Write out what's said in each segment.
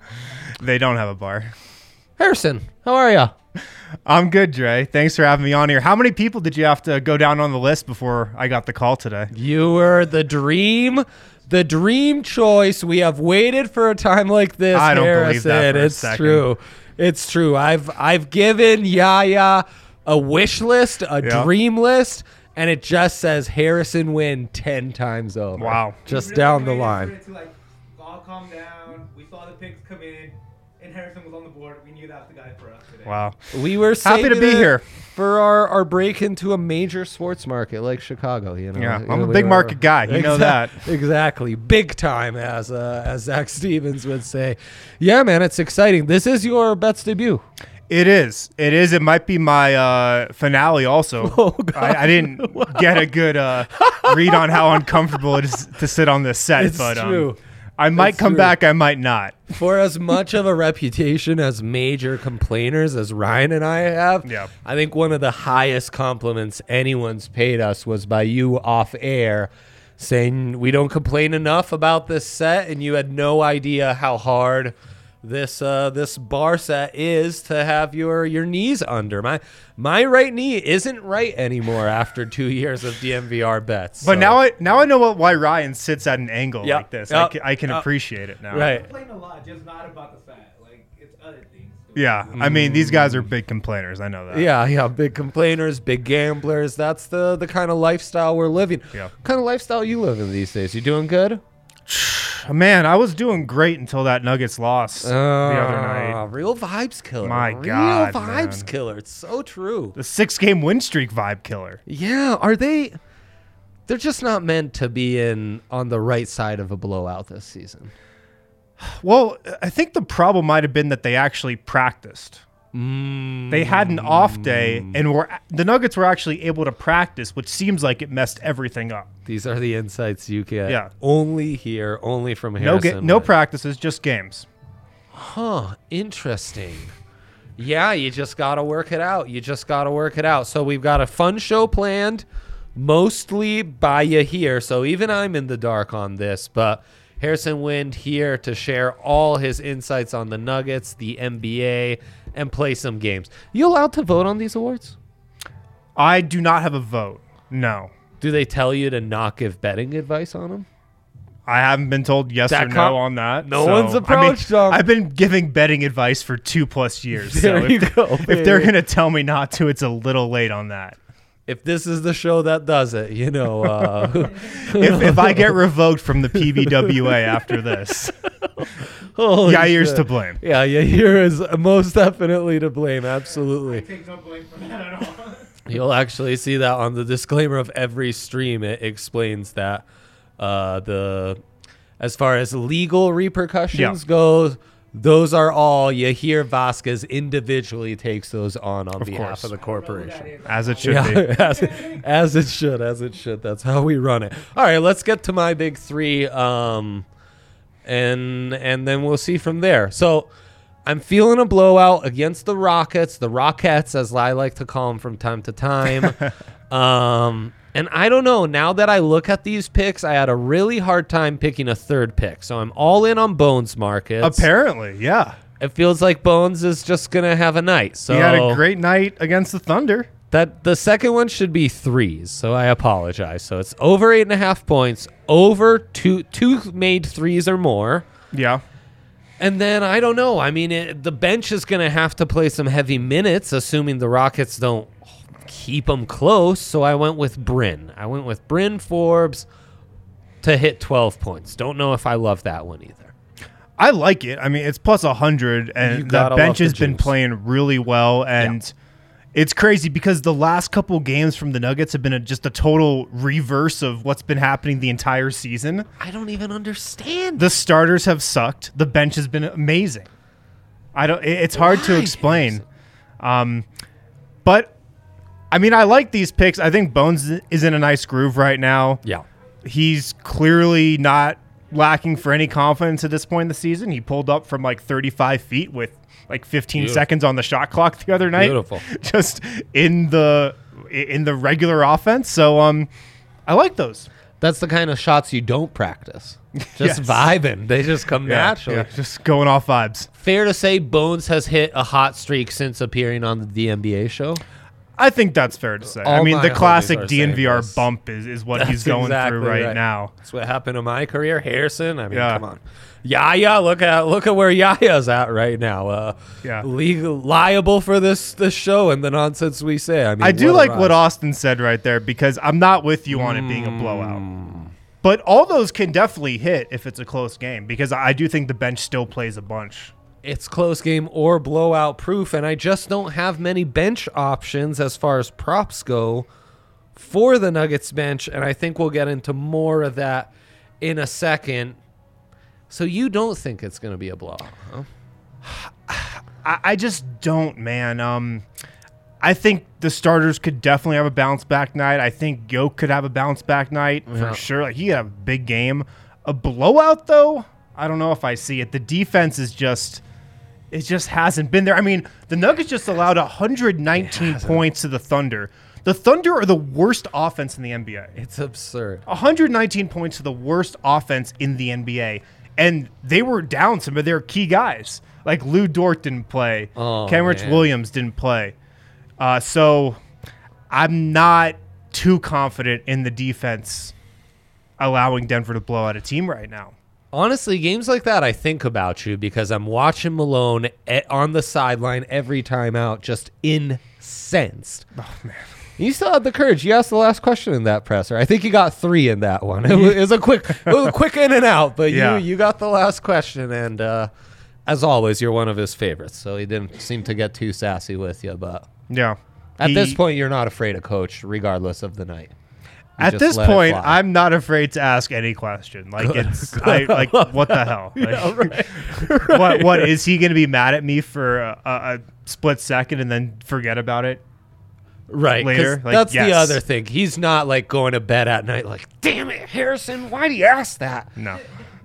They don't have a bar. Harrison, how are you? I'm good, Dre. Thanks for having me on here. How many people did you have to go down on the list before I got the call today? You were the dream, the dream choice. We have waited for a time like this. I don't Harrison. believe that for a it's second. true. It's true. I've I've given Yaya a wish list, a Yeah. dream list, and it just says Harrison Wind ten times over. Wow. Just We down the line. To like all calm down. We saw the picks come in, and Harrison was on the board. We knew that's the guy for us today. Wow. We were Happy to be here. for our, our break into a major sports market like Chicago. You know, Yeah, You I'm know, a we big were- market guy. You know that. exactly, big time, as uh, as Zach Stevens would say. Yeah, man, it's exciting. This is your bets debut. It is. It is. It might be my uh, finale. Also, Oh, God. I, I didn't get a good uh, read on how uncomfortable it is to sit on this set. It's but um, true. I might come true. back. I might not. For as much of a reputation as major complainers as Ryan and I have, Yeah. I think one of the highest compliments anyone's paid us was by you off air saying we don't complain enough about this set and you had no idea how hard this uh, this bar set is to have your your knees under. My my right knee isn't right anymore after 2 years of DNVR bets. But so- now I now I know what, why Ryan sits at an angle Yeah. like this. Yeah. I can, I can Yeah. appreciate it now. right. Complain a lot, just not about the set. Like it's other things. too. Yeah. I mean, these guys are big complainers. I know that. Yeah, yeah, big complainers, big gamblers. That's the the kind of lifestyle we're living. Yeah. What kind of lifestyle you living these days? You doing good? Man, I was doing great until that Nuggets loss the other Ah, night. Real vibes killer. My God. real God, vibes man. killer. It's so true. The six game win streak vibe killer. Yeah, are they? They're just not meant to be in on the right side of a blowout this season. Well, I think the problem might have been that they actually practiced. They had an off day, and were the Nuggets were actually able to practice, which seems like it messed everything up. These are the insights you get. Yeah. only here, only from No, ga- no practices, just games. Huh, interesting. Yeah, you just got to work it out. You just got to work it out. So we've got a fun show planned, mostly by you here. So even I'm in the dark on this, but Harrison Wind here to share all his insights on the Nuggets, the NBA, and play some games. You allowed to vote on these awards? I do not have a vote. No, Do they tell you to not give betting advice on them? I haven't been told yes That or com- no on that. No so, one's I mean, approached them. I've been giving betting advice for two plus years. There so you if, go, if they're gonna tell me not to, it's a little late on that. If this is the show that does it, you know. Uh, If, if I get revoked from the PBWA after this, holy Yair's shit. to blame. Yeah, Yair is most definitely to blame. Absolutely. Take no blame for that at all. You'll actually see that on the disclaimer of every stream. It explains that uh, the as far as legal repercussions Yeah. go, those are all you hear. Vasquez individually takes those on on behalf course. of the corporation. As it should Yeah, be. as, as it should, as it should. That's how we run it. All right, let's get to my big three, um, and and then we'll see from there. So, I'm feeling a blowout against the Rockets, the Rockets, as I like to call them from time to time. um, and I don't know. Now that I look at these picks, I had a really hard time picking a third pick. So I'm all in on Bones Markets. Apparently, yeah. It feels like Bones is just gonna have a night. So He had a great night against the Thunder. that the second one should be threes, so I apologize. So it's over eight and a half points, over two two made threes or more. Yeah. And then I don't know. I mean, it, the bench is going to have to play some heavy minutes, assuming the Rockets don't keep them close. So I went with Bryn. I went with Bryn Forbes to hit 12 points. Don't know if I love that one either. I like it. I mean, it's plus 100, and the bench love has the been playing really well. And it's crazy because the last couple games from the Nuggets have been a, just a total reverse of what's been happening the entire season. I don't even understand. The starters have sucked. The bench has been amazing. I don't. it- It's hard to explain. Um, but I mean, I like these picks. I think Bones is in a nice groove right now. yeah. He's clearly not lacking for any confidence at this point in the season. He pulled up from like 35 feet with like 15 Beautiful. seconds on the shot clock the other night. Beautiful. Just in the in the regular offense. So um I like those. That's the kind of shots you don't practice. Just Yes. vibing. They just come Yeah, naturally. yeah, just going off vibes. Fair to say Bones has hit a hot streak since appearing on the DNVR show. I think that's fair to say. I mean, my the homies classic are saying DNVR this. bump is, is what he's That's going exactly through right, right. now. That's what happened in my career. Harrison, I mean, Yeah. come on. Yaya, look at look at where Yaya's at right now. Uh, Yeah. legal, liable for this this show and the nonsense we say. I mean, I do a like what Austin said right there because I'm not with you on it being a blowout. Hmm. But all those can definitely hit if it's a close game because I do think the bench still plays a bunch. It's close game or blowout proof, and I just don't have many bench options as far as props go for the Nuggets bench, and I think we'll get into more of that in a second. So you don't think it's going to be a blowout? Huh? I, I just don't, man. Um, I think the starters could definitely have a bounce back night. I think Yoke could have a bounce back night Yeah. for sure. Like he had a big game. A blowout though, I don't know if I see it. The defense is just it just hasn't been there. I mean, the Nuggets just allowed 119 points to the Thunder. The Thunder are the worst offense in the NBA. It's absurd. 119 points to the worst offense in the NBA. And they were down some of their key guys. Like Lu Dort didn't play. Oh, Kenrich. Williams didn't play. Uh, so I'm not too confident in the defense allowing Denver to blow out a team right now. Honestly, games like that, I think about you because I'm watching Malone e- on the sideline every time out, just incensed. Oh man. You still had the courage. You asked the last question in that presser. I think you got three in that one. It was, it was a quick, was a quick in and out, but Yeah. you you got the last question, and uh, as always, you're one of his favorites. So he didn't seem to get too sassy with you, but Yeah. at He- this point, you're not afraid of coach, regardless of the night. At this point. I'm not afraid to ask any question. Like it's I, like what the hell? Like, what what is he going to be mad at me for a, a, split second and then forget about it? Right. later, like, that's the other thing. He's not like going to bed at night like, "Damn it, Harrison, why do you ask that?" No.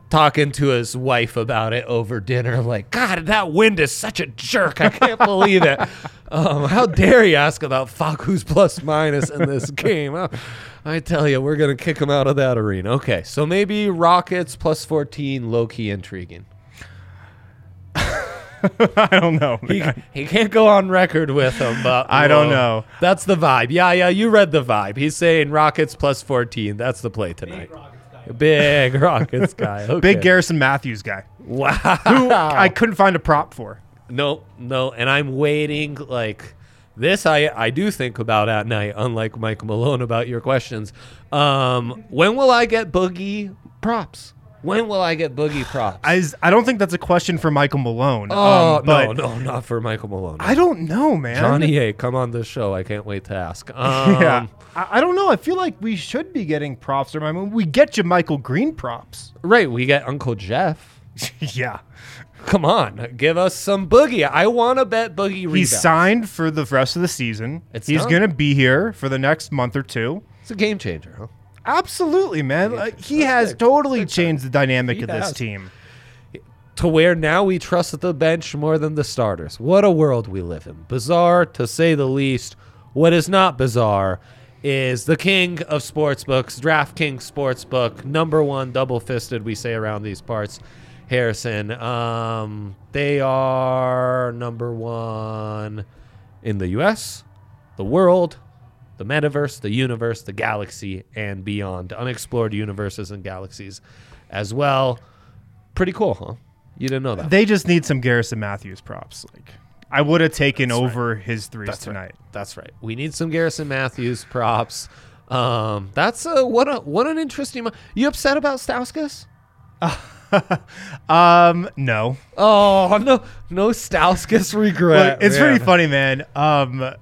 Talking to his wife about it over dinner, like, "God, that wind is such a jerk. I can't believe it. Um, how dare you ask about Facu's plus minus in this game?" Uh, I tell you, we're gonna kick him out of that arena. Okay, so maybe Rockets plus fourteen, low key intriguing. I don't know. He, he can't go on record with him, but I don't whoa. know. That's the vibe. Yeah, yeah, you read the vibe. He's saying Rockets plus 14. That's the play tonight. Big Rockets guy. Okay. Big Garrison Matthews guy. Wow. Who I couldn't find a prop for. no, no, and I'm waiting like this I I do think about at night, unlike Mike Malone about your questions. Um, when will I get boogie props? When will I get boogie props? I, I don't think that's a question for Michael Malone. oh um, no, no, not for Michael Malone. I don't know, man. Johnny A, come on this show. I can't wait to ask. Um, yeah. I, I don't know. I feel like we should be getting props. Or I mean, we get JaMychal Green props. Right, we get Uncle Jeff. yeah. Come on, give us some boogie. I want to bet boogie rebound. He's signed for the rest of the season. It's He's going to be here for the next month or two. It's a game changer, huh? Absolutely, man. Like, he That's has totally changed the dynamic He of this has. team. To where now we trust the bench more than the starters. What a world we live in. Bizarre, to say the least. What is not bizarre is the king of sportsbooks, DraftKings Sportsbook, number one, double fisted, we say around these parts. Harrison. Um, they are number one in the U.S., the world, the metaverse, the universe, the galaxy, and beyond. Unexplored universes and galaxies as well. Pretty cool, huh? You didn't know that. They just need some Garrison Matthews props. Like I would have taken over his threes That's tonight. right. That's right. We need some Garrison Matthews props. Um, that's a what a what an interesting. Mo- you upset about Stauskas? Um, no. Oh no, no Stauskas regret. Look, it's man. pretty funny, man. Um,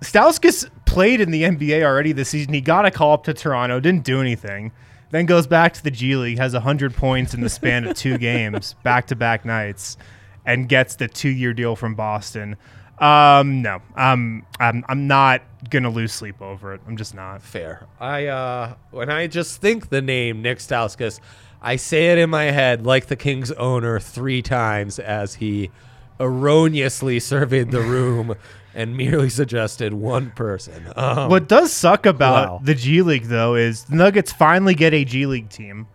Stauskas played in the NBA already this season. He got a call up to Toronto, didn't do anything. Then goes back to the G League, has 100 points in the span of two games, back to back nights, and gets the two year deal from Boston. Um, no, um, I'm, I'm not going to lose sleep over it. I'm just not. fair. I uh when I just think the name Nick Stauskas, I say it in my head like the Kings owner three times as he erroneously surveyed the room and merely suggested one person. Um, What does suck about Wow. the G League though is the Nuggets finally get a G League team.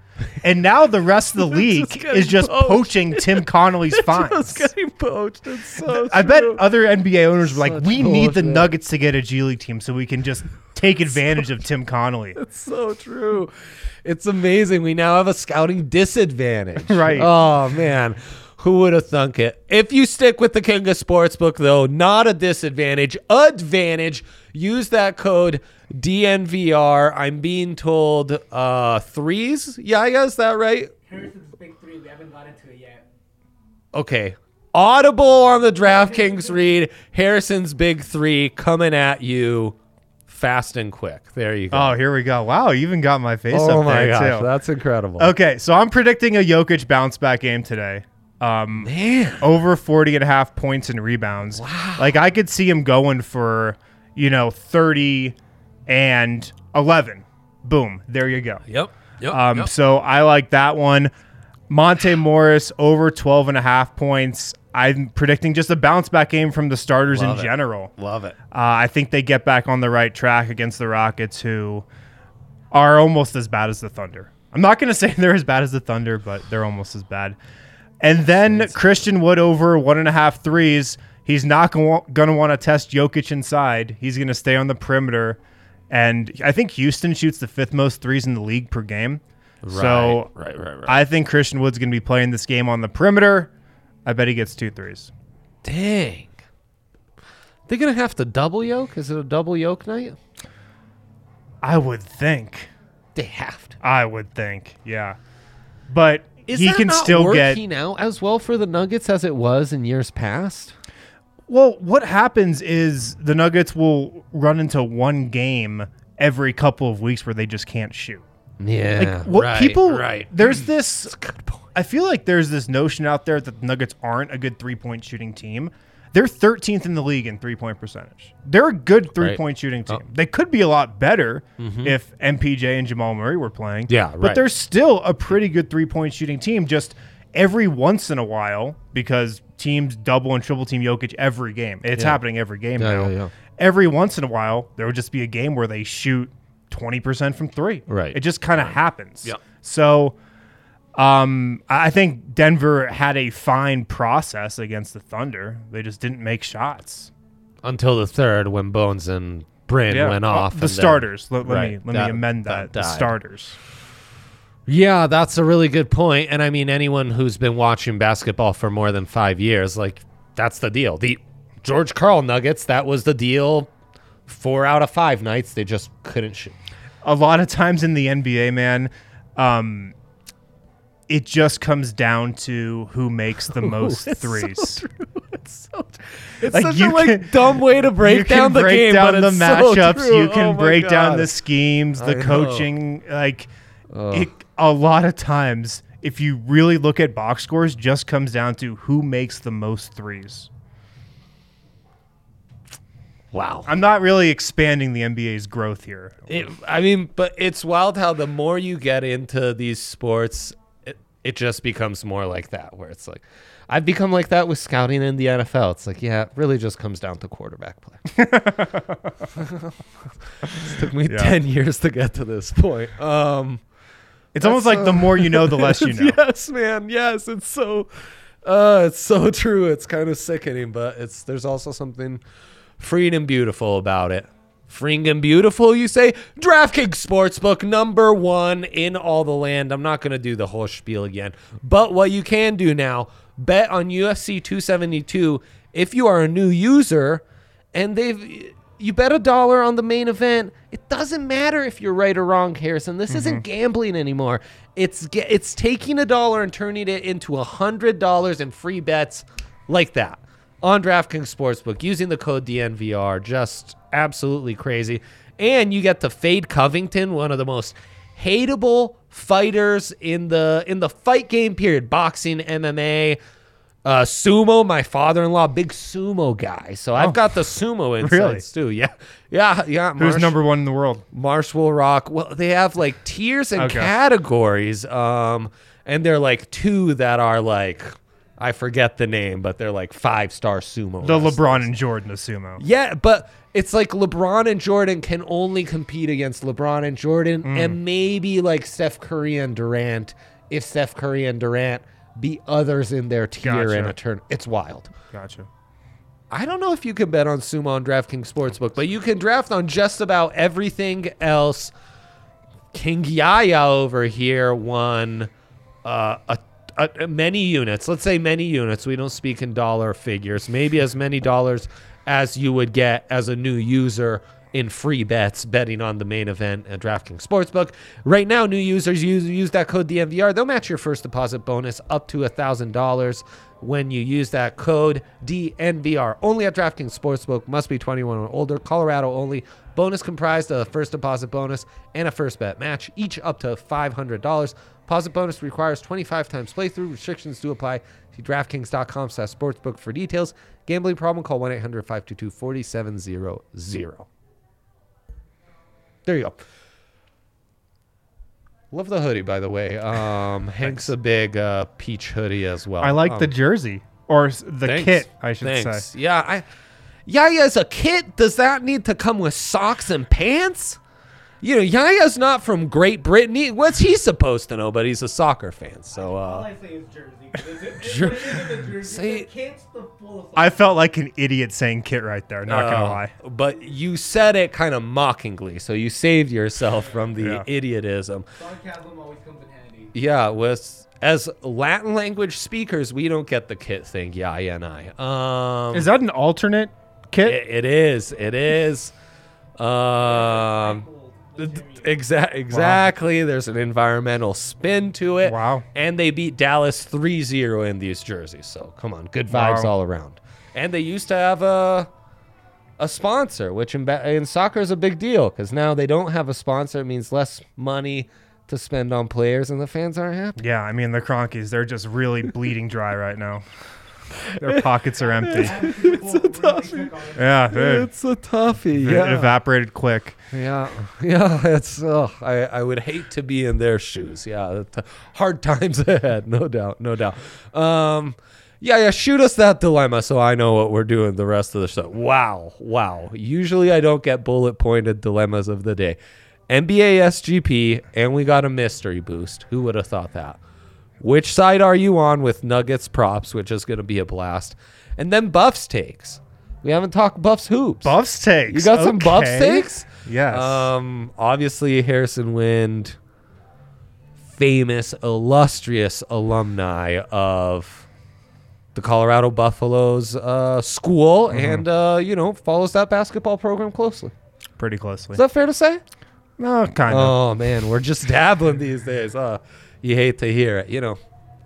And now the rest of the league getting is just poached. poaching Tim Connolly's just getting poached. It's so I bet true. other NBA owners were like, Such "We need the. Nuggets to get a G League team so we can just take advantage of Tim Connolly." It's so true. It's amazing. We now have a scouting disadvantage. Right. Oh man. Who would have thunk it? If you stick with the King of Sportsbook, though, not a disadvantage, advantage. Use that code DNVR. I'm being told uh threes. Yeah, is that right? Harrison's big three. We haven't gotten to it yet. Okay. Audible on the DraftKings read. Harrison's big three coming at you fast and quick. There you go. Oh, here we go. Wow, you even got my face Oh up my there gosh, too. that's incredible. Okay, so I'm predicting a Jokic bounce back game today. Um, Man. over 40 and a half points and rebounds. Wow. Like I could see him going for, you know, 30 and 11. Boom. There you go. Yep. Yep. Um, so I like that one. Monte Morris over 12 and a half points. I'm predicting just a bounce back game from the starters Love in it. general. Love it. Uh, I think they get back on the right track against the Rockets, who are almost as bad as the Thunder. I'm not going to say they're as bad as the Thunder, but they're almost as bad. And then Christian Wood over one and a half threes. He's not going to want to test Jokic inside. He's going to stay on the perimeter. And I think Houston shoots the fifth most threes in the league per game. so right, right, right. I think Christian Wood's going to be playing this game on the perimeter. I bet he gets two threes. Dang. They're gonna have to double yoke. Is it a double yoke night? I would think. They have to. I would think, yeah. But Is he can not still get. out as well for the Nuggets as it was in years past? Well, what happens is the Nuggets will run into one game every couple of weeks where they just can't shoot. Yeah. Like what right, people right. there's this I feel like there's this notion out there that the Nuggets aren't a good three-point shooting team. They're 13th in the league in three-point percentage. They're a good three-point shooting oh. team. Oh. They could be a lot better mm-hmm. if MPJ and Jamal Murray were playing. Yeah, But right. they're still a pretty good three-point shooting team just every once in a while because teams double and triple team Jokic every game. It's Yeah. happening every game Yeah, now. yeah, yeah. Every once in a while, there would just be a game where they shoot 20% from 3. Right. It just kind of happens. Yep. So um, I think Denver had a fine process against the Thunder. They just didn't make shots. Until the third, when Bones and Bryn went Uh, off. the and then- starters. Let, let me let That- me amend that that. the starters. Yeah, that's a really good point. And I mean, anyone who's been watching basketball for more than five years, like, that's the deal. The George Karl Nuggets, that was the deal. Four out of five nights, they just couldn't shoot. A lot of times in the NBA, man, um, it just comes down to who makes the most so threes. true. It's so true. It's Like, such a like can- dumb way to break down the break game, down but the so matchups. true. you can Oh break down the schemes, I the know. coaching. Like it, a lot of times, if you really look at box scores, just comes down to who makes the most threes. Wow. I'm not really expanding the NBA's growth here. It, I mean, but it's wild how the more you get into these sports, it, just becomes more like that, where it's like, I've become like that with scouting in the NFL. It's like, yeah, it really just comes down to quarterback play. it took me Yeah. 10 years to get to this point. Um, It's almost like the more you know, the less you know. yes, man. Yes, it's so uh it's so true. It's kind of sickening, but it's there's also something freeing and beautiful about it. Freeing and beautiful, you say? DraftKings Sportsbook, number one in all the land. I'm not going to do the whole spiel again. But what you can do now, bet on UFC 272 if you are a new user and they've you bet a dollar on the main event. It doesn't matter if you're right or wrong, Harrison. This isn't mm-hmm. gambling anymore. It's it's taking a dollar and turning it into a hundred dollars in free bets like that on DraftKings Sportsbook using the code DNVR. Just absolutely crazy. And you get to fade Covington, one of the most hateable fighters in the in the fight game period, boxing, MMA. Uh, sumo, my father-in-law, big sumo guy. So I've got the sumo insights too. Yeah, yeah, yeah. Who's number one in the world? Marsh will rock. Well, they have like tiers and Okay. categories. Um, and they're like two that are like I forget the name, but they're like five star sumo. The wrestlers. LeBron and Jordan of sumo. Yeah, but it's like LeBron and Jordan can only compete against LeBron and Jordan, Mm. and maybe like Steph Curry and Durant. If Steph Curry and Durant beat others in their tier in a turn, it's wild. Gotcha. I don't know if you can bet on sumo on DraftKings Sportsbook, but you can draft on just about everything else. King Yaya over here won uh, a, a, many units. Let's say many units. We don't speak in dollar figures. Maybe as many dollars as you would get as a new user in free bets betting on the main event at DraftKings Sportsbook. Right now, new users use use that code DNVR. They'll match your first deposit bonus up to $1,000 when you use that code DNVR. Only at DraftKings Sportsbook. Must be 21 or older. Colorado only. Bonus comprised of a first deposit bonus and a first bet match, each up to $500. Deposit bonus requires 25 times playthrough. Restrictions do apply. See DraftKings.com slash sportsbook for details. Gambling problem, call 1-800-522-4700. There you go. Love the hoodie, by the way. Um, Hank's a big uh, peach hoodie as well. I like Um, the jersey or the Thanks. kit, I should Thanks. say. Yeah, I yeah as a kit. Does that need to come with socks and pants? You know, Yaya's not from Great Britain. He- What's he supposed to know? But he's a soccer fan, so All uh, I say is jersey. 'cause It's, it's, Jer- what it is in the jersey. Say- the kit's the full of I felt like an idiot saying kit right there. Not gonna uh, lie. But you said it kind of mockingly, so you saved yourself from the Yeah. idiotism. sarcasm always comes in handy. Yeah, with as Latin language speakers, we don't get the kit thing. Yaya and I. Um, Is that an alternate kit? It, it is. It is. Um, Cool. Let's hear you. exact, exactly. There's an environmental spin to it. Wow. And they beat Dallas 3-0 in these jerseys. So come on, good vibes Wow. all around. And they used to have a a sponsor, which in, ba- in soccer is a big deal because now they don't have a sponsor. It means less money to spend on players, and the fans aren't happy. Yeah, I mean the Kroenkes, they're just really bleeding dry right now. Their pockets are empty. Cool, really took on it. Yeah, dude. It's a toughie. It evaporated quick. Yeah, yeah, it's. Oh, I I would hate to be in their shoes. Yeah, t- hard times ahead, no doubt, no doubt. Um, yeah, yeah. Shoot us that dilemma so I know what we're doing the rest of the show. Wow, wow. Usually I don't get bullet pointed dilemmas of the day. NBA SGP, and we got a mystery boost. Who would have thought that? Which side are you on with Nuggets props, which is going to be a blast, and then Buffs takes. We haven't talked Buffs hoops. Buffs takes. You got some Buffs takes? Yes. Um, obviously Harrison Wind, famous, illustrious alumni of the Colorado Buffaloes uh, school, Mm-hmm. and uh, you know follows that basketball program closely. Pretty closely. Is that fair to say? no, kind of. Oh man, we're just dabbling these days. Uh, you hate to hear it. You know,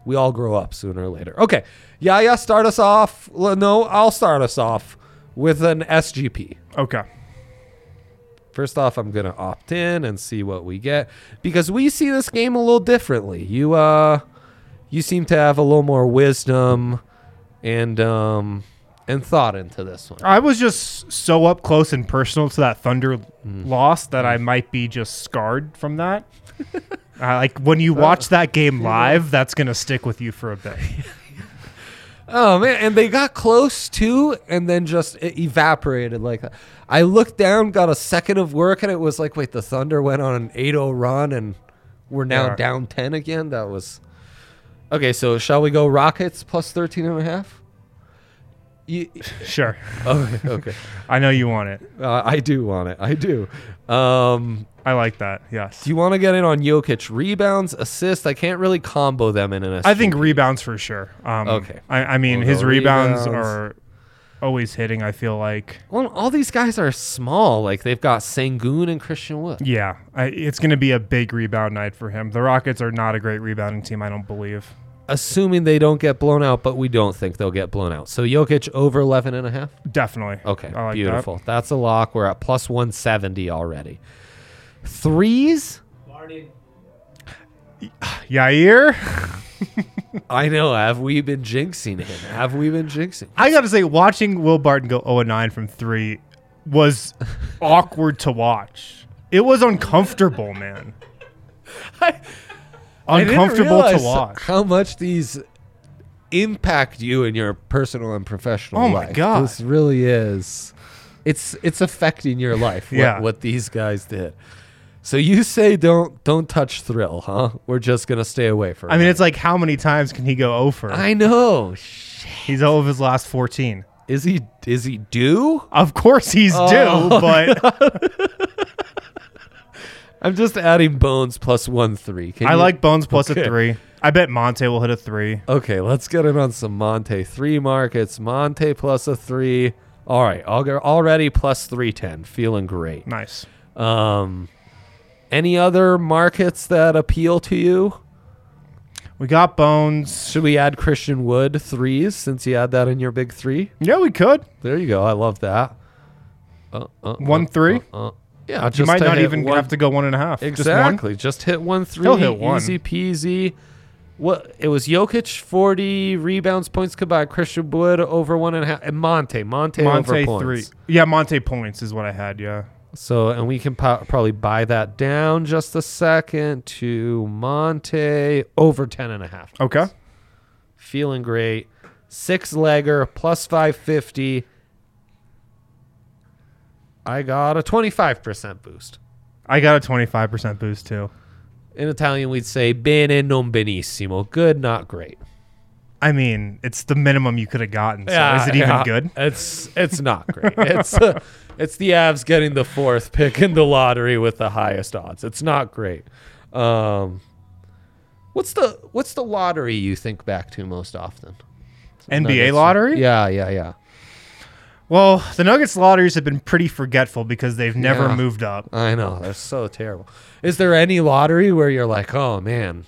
we all grow up sooner or later. Okay, yeah, yeah. Start us off. No, I'll start us off with an SGP. Okay. First off, I'm gonna opt in and see what we get because we see this game a little differently. You uh, you seem to have a little more wisdom and um and thought into this one. I was just so up close and personal to that Thunder Mm. loss that I might be just scarred from that. uh, like when you watch that game live, that's gonna stick with you for a bit. Oh man, and they got close too, and then just it evaporated like that. I looked down, got a second of work, and it was like, wait, the Thunder went on an 8-0 run, and we're now Yeah. down 10 again. That was okay. So shall we go Rockets plus 13 and a half? You, Sure. okay, okay. I know you want it. Uh, I do want it. I do. Um, I like that. Yes. do you want to get in on Jokic rebounds, assists? I can't really combo them in an. I think rebounds for sure. Um, Okay. I, I mean, We'll his rebounds, rebounds. are always hitting. I feel like. Well, all these guys are small. Like they've got Sengun and Christian Wood. Yeah, I, it's going to be a big rebound night for him. The Rockets are not a great rebounding team. I don't believe. Assuming they don't get blown out, but we don't think they'll get blown out. So Jokic over 11 and a half? Definitely. Okay, I like beautiful. That's a lock. We're at plus 170 already. Threes? Barton. That. Yair. I know. Have we been jinxing him? Have we been jinxing? I got to say, watching Will Barton go 0 9 from three was awkward to watch. It was uncomfortable, man. I didn't Uncomfortable to watch. How much these impact you in your personal and professional Oh my life. God. This really is. It's it's affecting your life. What, Yeah. what these guys did. So you say don't don't touch thrill, huh? We're just gonna stay away from. I mean, it's like how many times can he go over? I know. Shit. He's all of his last 14. Is he is he due? Of course he's Oh, due, but I'm just adding bones plus one three. Can I you- like Bones plus Okay. a three. I bet Monte will hit a three. Okay, let's get it on some Monte three markets. Monte plus a three. All right, I'll go already plus three ten. Feeling great. Nice. Um, any other markets that appeal to you? We got Bones. Should we add Christian Wood threes since you had that in your big three? Yeah, we could. There you go. I love that. Uh, uh, One uh, three? Uh, uh. Yeah, You might not even one- have to go one and a half. Exactly. Just, hit one three. He'll hit one. Easy peasy. What it was Jokic forty rebounds points combined. Christian Wood over one and a half. And Monte. Monte, Monte over three. points. Yeah, Monte points is what I had. Yeah. So and we can po- probably buy that down just a second to Monte over ten and a half. Okay. Feeling great. Six legger plus five fifty. I got a twenty five percent boost. I got a 25% boost too. In Italian, we'd say bene non benissimo. Good, not great. I mean, it's the minimum you could have gotten. So is it even yeah. good? It's it's not great. it's uh, it's the Avs getting the fourth pick in the lottery with the highest odds. It's not great. Um, what's the what's the lottery you think back to most often? NBA lottery? Yeah, yeah, yeah. Well, the Nuggets lotteries have been pretty forgetful because they've never Yeah. moved up. I know they're so terrible. Is there any lottery where you're like, oh man,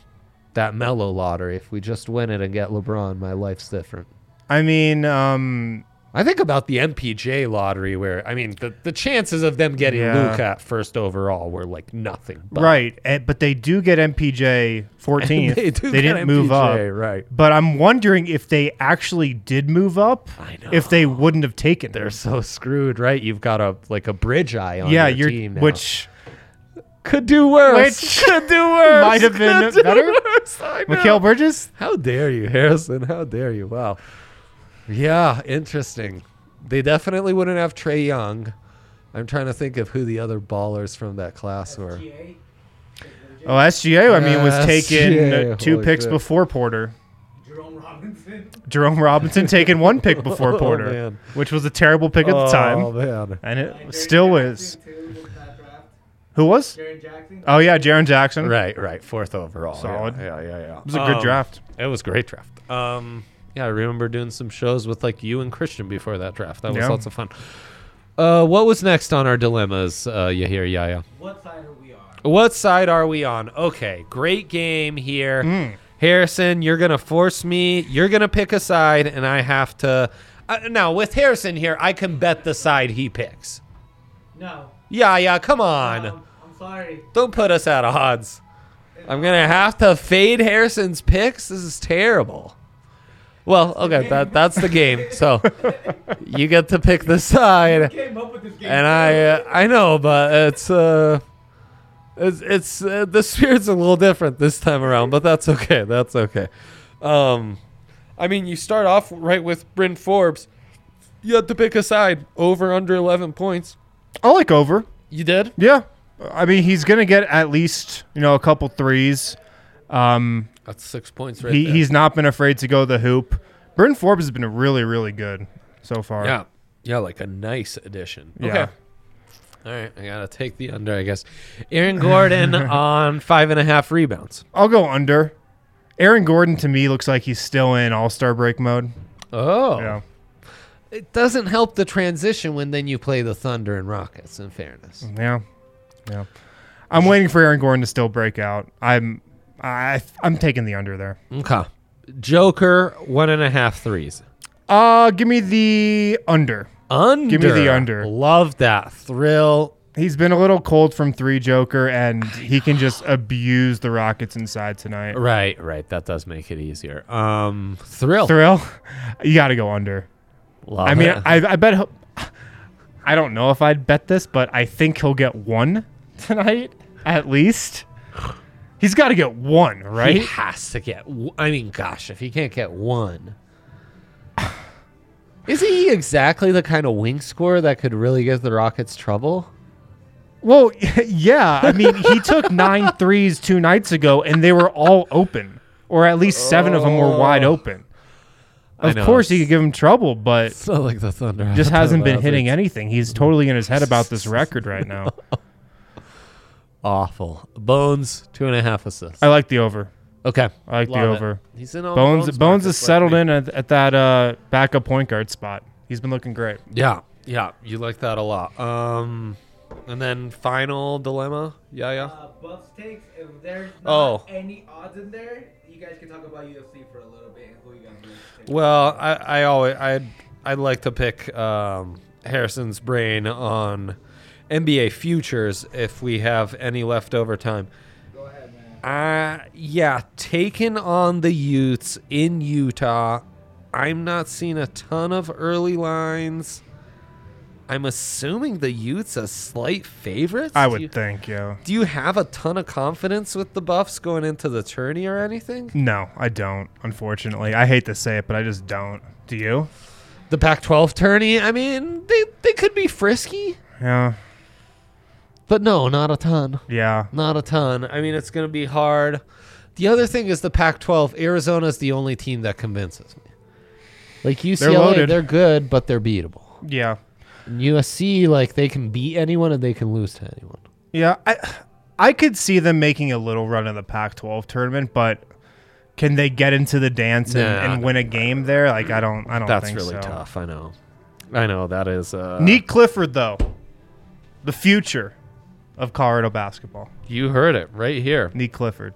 that Melo lottery? If we just win it and get LeBron, my life's different. I mean, um, I think about the MPJ lottery where I mean the, the chances of them getting Yeah. Luke at first overall were like nothing. But right. eh, But they do get MPJ 14th. they they didn't move up. Right? But I'm wondering if they actually did move up, I know. if they wouldn't have taken They're them. so screwed, right? You've got a like a bridge eye on Yeah, your team now. which could do worse. Which could do worse. might have been better. worse. Mikal Bridges. How dare you, Harrison? How dare you? Wow. Yeah, interesting. They definitely wouldn't have Trae Young. I'm trying to think of who the other ballers from that class were. GA. Oh, SGA. I mean, was taken SGA, uh, two holy picks shit. before Porter. Jerome Robinson. Jerome Robinson taken one pick before Oh, Porter, man. which was a terrible pick at the time. Oh time, man. and it And still is. was in that draft. Who was? Jaren Jackson. Oh yeah, Jaren Jackson. Right, right. Fourth overall. Solid. Yeah, yeah, yeah. yeah. It was a good Um, draft. It was a great draft. Um, yeah, I remember doing some shows with like you and Christian before that draft. That was Yeah. lots of fun. Uh, what was next on our dilemmas, uh, Yair Yaya? What side are we on? What side are we on? Okay, great game here. Mm. Harrison, you're going to force me. You're going to pick a side, and I have to. Uh, now, with Harrison here, I can bet the side he picks. No. Yeah, yeah, come on. Um, I'm sorry. Don't put us at odds. I'm going to have to fade Harrison's picks. This is terrible. Well, okay, that that's the game. So you get to pick the side. Came up with this game. and I uh, I know, but it's uh, it's it's uh, the spirit's a little different this time around, but that's okay. That's okay. Um, I mean, you start off right with Bryn Forbes. You had to pick a side over under eleven points. I like over. You did. Yeah, I mean he's gonna get at least you know a couple threes. Um, That's six points right he there. he's not been afraid to go the hoop. Bryn Forbes has been really really good so far. yeah, yeah, like a nice addition. Yeah. Okay. All right, I gotta take the under, I guess. Aaron Gordon on five and a half rebounds. I'll go under. Aaron Gordon to me looks like he's still in All Star break mode. Oh, Yeah. it doesn't help the transition when then you play the Thunder and Rockets. In fairness, Yeah, yeah. I'm waiting for Aaron Gordon to still break out. I'm, I, I'm taking the under there. okay. Joker one and a half threes. Uh, give me the under. Under. Give me the under. Love that thrill. He's been a little cold from three, Joker, and he can just abuse the Rockets inside tonight. Right, right. That does make it easier. Um, thrill. Thrill, you got to go under. Love I mean, it. I, I bet. I don't know if I'd bet this, but I think he'll get one tonight at least. He's got to get one, right? He has to get. w- I mean, gosh, if he can't get one, isn't he exactly the kind of wing scorer that could really give the Rockets trouble? Well, yeah. I mean, he took nine threes two nights ago, and they were all open, or at least seven of them were wide oh. open. Of know, course, he could give him trouble, but It's not like the Thunder just hasn't been hitting anything. He's totally in his head about this record right now. Awful. Bones two and a half assists. I like the over. Okay, I like the Love it. over. He's in on Bones Bones. Bones markets is like settled me. in at, at that uh, backup point guard spot. He's been looking great. Yeah, yeah, you like that a lot. Um, and then final dilemma. Yeah, yeah. Uh, Buffs takes. If there's Oh. any odds in there, you guys can talk about UFC for a little bit and who you guys really take. Well, I, I always I'd I'd like to pick um, Harrison's brain on NBA futures if we have any leftover time. Go ahead, man. Uh yeah, taking on the Utes in Utah. I'm not seeing a ton of early lines. I'm assuming the Utes a slight favorites. I would you- think, yeah. Do you have a ton of confidence with the Buffs going into the tourney or anything? No, I don't. Unfortunately, I hate to say it, but I just don't. Do you? The Pac-12 tourney, I mean, they they could be frisky, Yeah, but no, not a ton. yeah. Not a ton. I mean, it's going to be hard. The other thing is the Pac-12. Arizona is the only team that convinces me. Like UCLA, loaded. they're good, but they're beatable. Yeah. And USC, like they can beat anyone and they can lose to anyone. Yeah, I I could see them making a little run in the Pac-12 tournament, but can they get into the dance and, Nah, and win a game there? Like I don't I don't That's really so. tough. I know. I know that is. Uh, Nique Clifford though. The future of Colorado basketball. You heard it right here. Nique Clifford.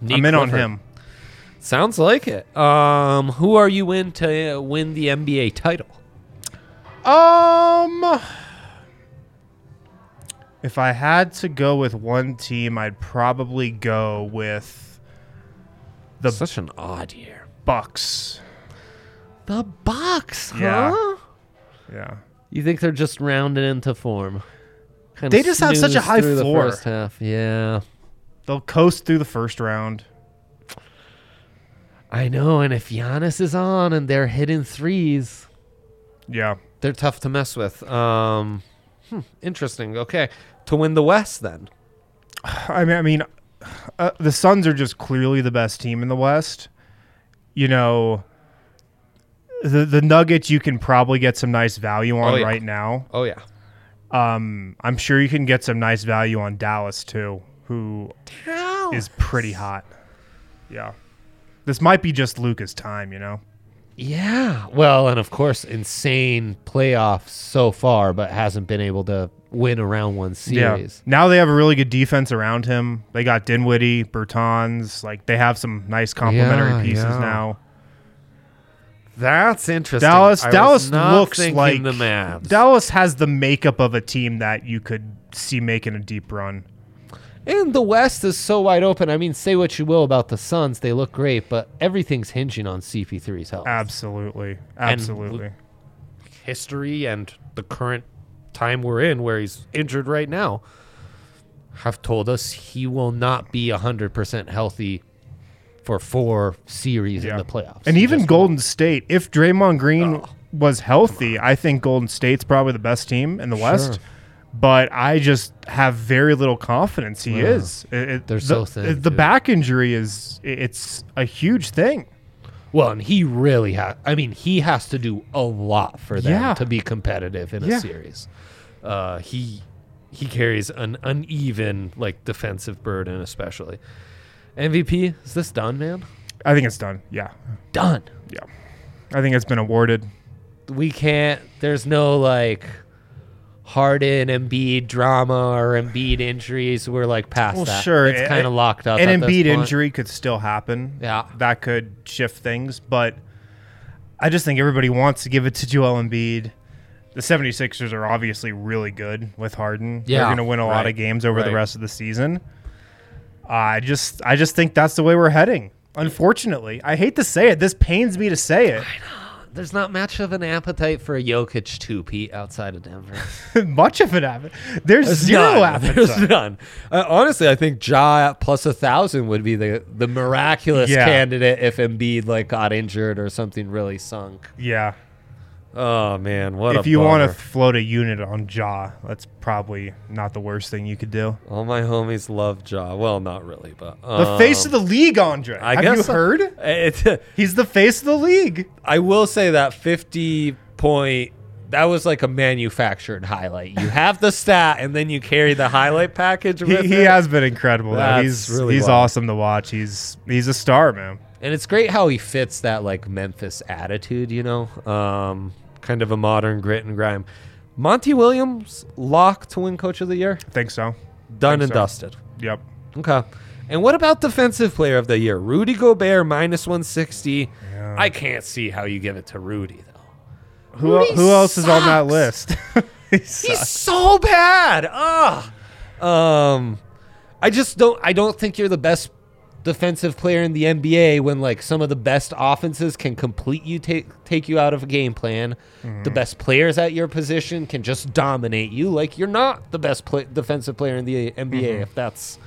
I'm in on him. Sounds like it. Um, who are you in to win the NBA title? Um if I had to go with one team, I'd probably go with the Such an odd year. Bucks. The Bucks, huh? Yeah. Yeah. You think they're just rounding into form? Kinda They just have such a high through the floor. first half. Yeah, They'll coast through the first round. I know. And if Giannis is on and they're hitting threes, Yeah. they're tough to mess with. Um, hmm, interesting. Okay, to win the West, then. I mean, I mean, uh, the Suns are just clearly the best team in the West. You know, the the Nuggets you can probably get some nice value on Oh, yeah. right now. Oh yeah, Um, I'm sure you can get some nice value on Dallas too, who is pretty hot. Yeah, this might be just Luka's time. You know. Yeah. Well, and of course, insane playoffs so far, but hasn't been able to win a round one series. Yeah. Now they have a really good defense around him. They got Dinwiddie, Bertans. Like they have some nice complementary Yeah, pieces yeah. now. That's interesting. Dallas I was Dallas not looks like the Mavs. Dallas has the makeup of a team that you could see making a deep run. and the West is so wide open. I mean, say what you will about the Suns, they look great, but everything's hinging on CP3's health. Absolutely. Absolutely. History and the current time we're in, where he's injured right now, have told us he will not be 100% healthy for four series in the playoffs. And even Golden State, if Draymond Green Oh. was healthy, I think Golden State's probably the best team in the West. But I just have very little confidence he is. It- it- They're the, so thin, The back injury is it's a huge thing. Well, and he really has. I mean, he has to do a lot for them Yeah. to be competitive in a Yeah. series. Uh, he he carries an uneven like defensive burden, especially. MVP is this done, man? I think it's done. Yeah. Done. Yeah. I think it's been awarded. We can't. There's no like Harden, Embiid drama or Embiid injuries. We're like past Well, that. sure. it's kind of locked up. An at this Embiid injury could still happen. Yeah. That could shift things, but I just think everybody wants to give it to Joel Embiid. The 76ers are obviously really good with Harden. Yeah, They're going to win a lot of games over the rest of the season. I just I just think that's the way we're heading. Unfortunately, I hate to say it. This pains me to say it. there's not much of an appetite for a Jokic two-peat outside of Denver. Much of an appetite. There's, There's zero none. appetite. There's none. Uh, honestly, I think Ja plus a thousand would be the the miraculous Yeah. candidate if Embiid like got injured or something really sunk. Yeah. Oh man, what if you want to float a unit on Ja, that's probably not the worst thing you could do. All my homies love Ja. Well, not really, but The face um, of the league, Andre. I Have guess you heard? It, He's the face of the league. I will say that 50 point that was like a manufactured highlight. You have the stat and then you carry the highlight package He, he has been incredible. He's really he's wild. awesome to watch. He's he's a star, man. And it's great how he fits that like Memphis attitude, you know, um, kind of a modern grit and grime. Monty Williams lock to win Coach of the Year, I think so. done Think and so. dusted. Yep. Okay. And what about Defensive Player of the Year? Rudy Gobert minus 160. Yeah. I can't see how you give it to Rudy though. Who Rudy who else is on that list? he He's so bad. Ugh. Um, I just don't. I don't think you're the best defensive player in the NBA when like some of the best offenses can complete you take take you out of a game plan. The mm-hmm. best players at your position can just dominate you. Like you're not the best play- defensive player in the NBA mm-hmm. if that's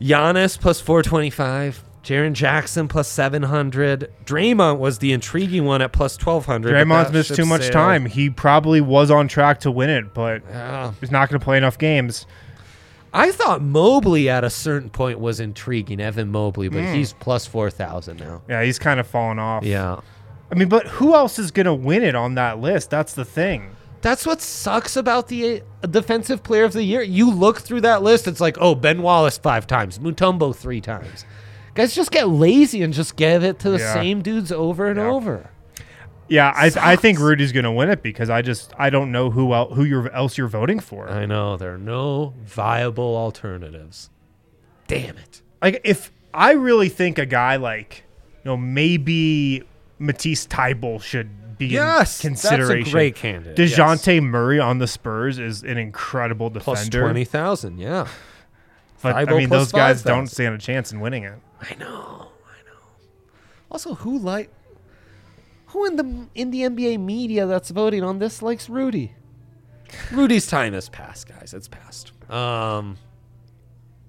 Giannis plus 425. Jaren Jackson plus 700. Draymond was the intriguing one at plus 1200. but Draymond's missed too much sailed. time. He probably was on track to win it, but Yeah. he's not going to play enough games. I thought Mobley at a certain point was intriguing, Evan Mobley, but he's plus 4,000 now. Yeah, he's kind of fallen off. Yeah. I mean, but who else is going to win it on that list? That's the thing. That's what sucks about the uh, defensive player of the year. You look through that list, it's like, oh, Ben Wallace five times, Mutombo three times. Guys just get lazy and just give it to the Yeah. same dudes over and Yeah. over. Yeah, I, I think Rudy's going to win it because I just I don't know who el- who you're, else you're voting for. I know there are no viable alternatives. Damn it. like if I really think a guy like you know maybe Matisse Thybulle should be Yes, in that's a consideration. great candidate, Dejounte Murray on the Spurs is an incredible defender. 20,000, yeah. but I mean those guys 5,000. don't stand a chance in winning it. I know, I know. Also, who like who in the in the NBA media that's voting on this likes Rudy? Rudy's time has passed, guys. It's passed. Um.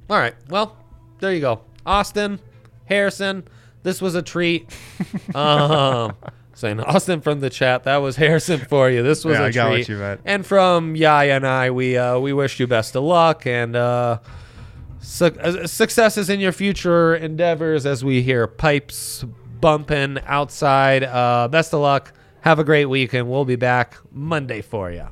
All right. Well, there you go. Austin, Harrison. This was a treat. um. Saying Austin from the chat. That was Harrison for you. This was Yeah, a I got what treat. you meant. And from Yaya and I, we uh, we wish you best of luck and uh, su- uh, successes in your future endeavors as we hear pipes bumping outside. Uh, best of luck. Have a great week, and we'll be back Monday for you.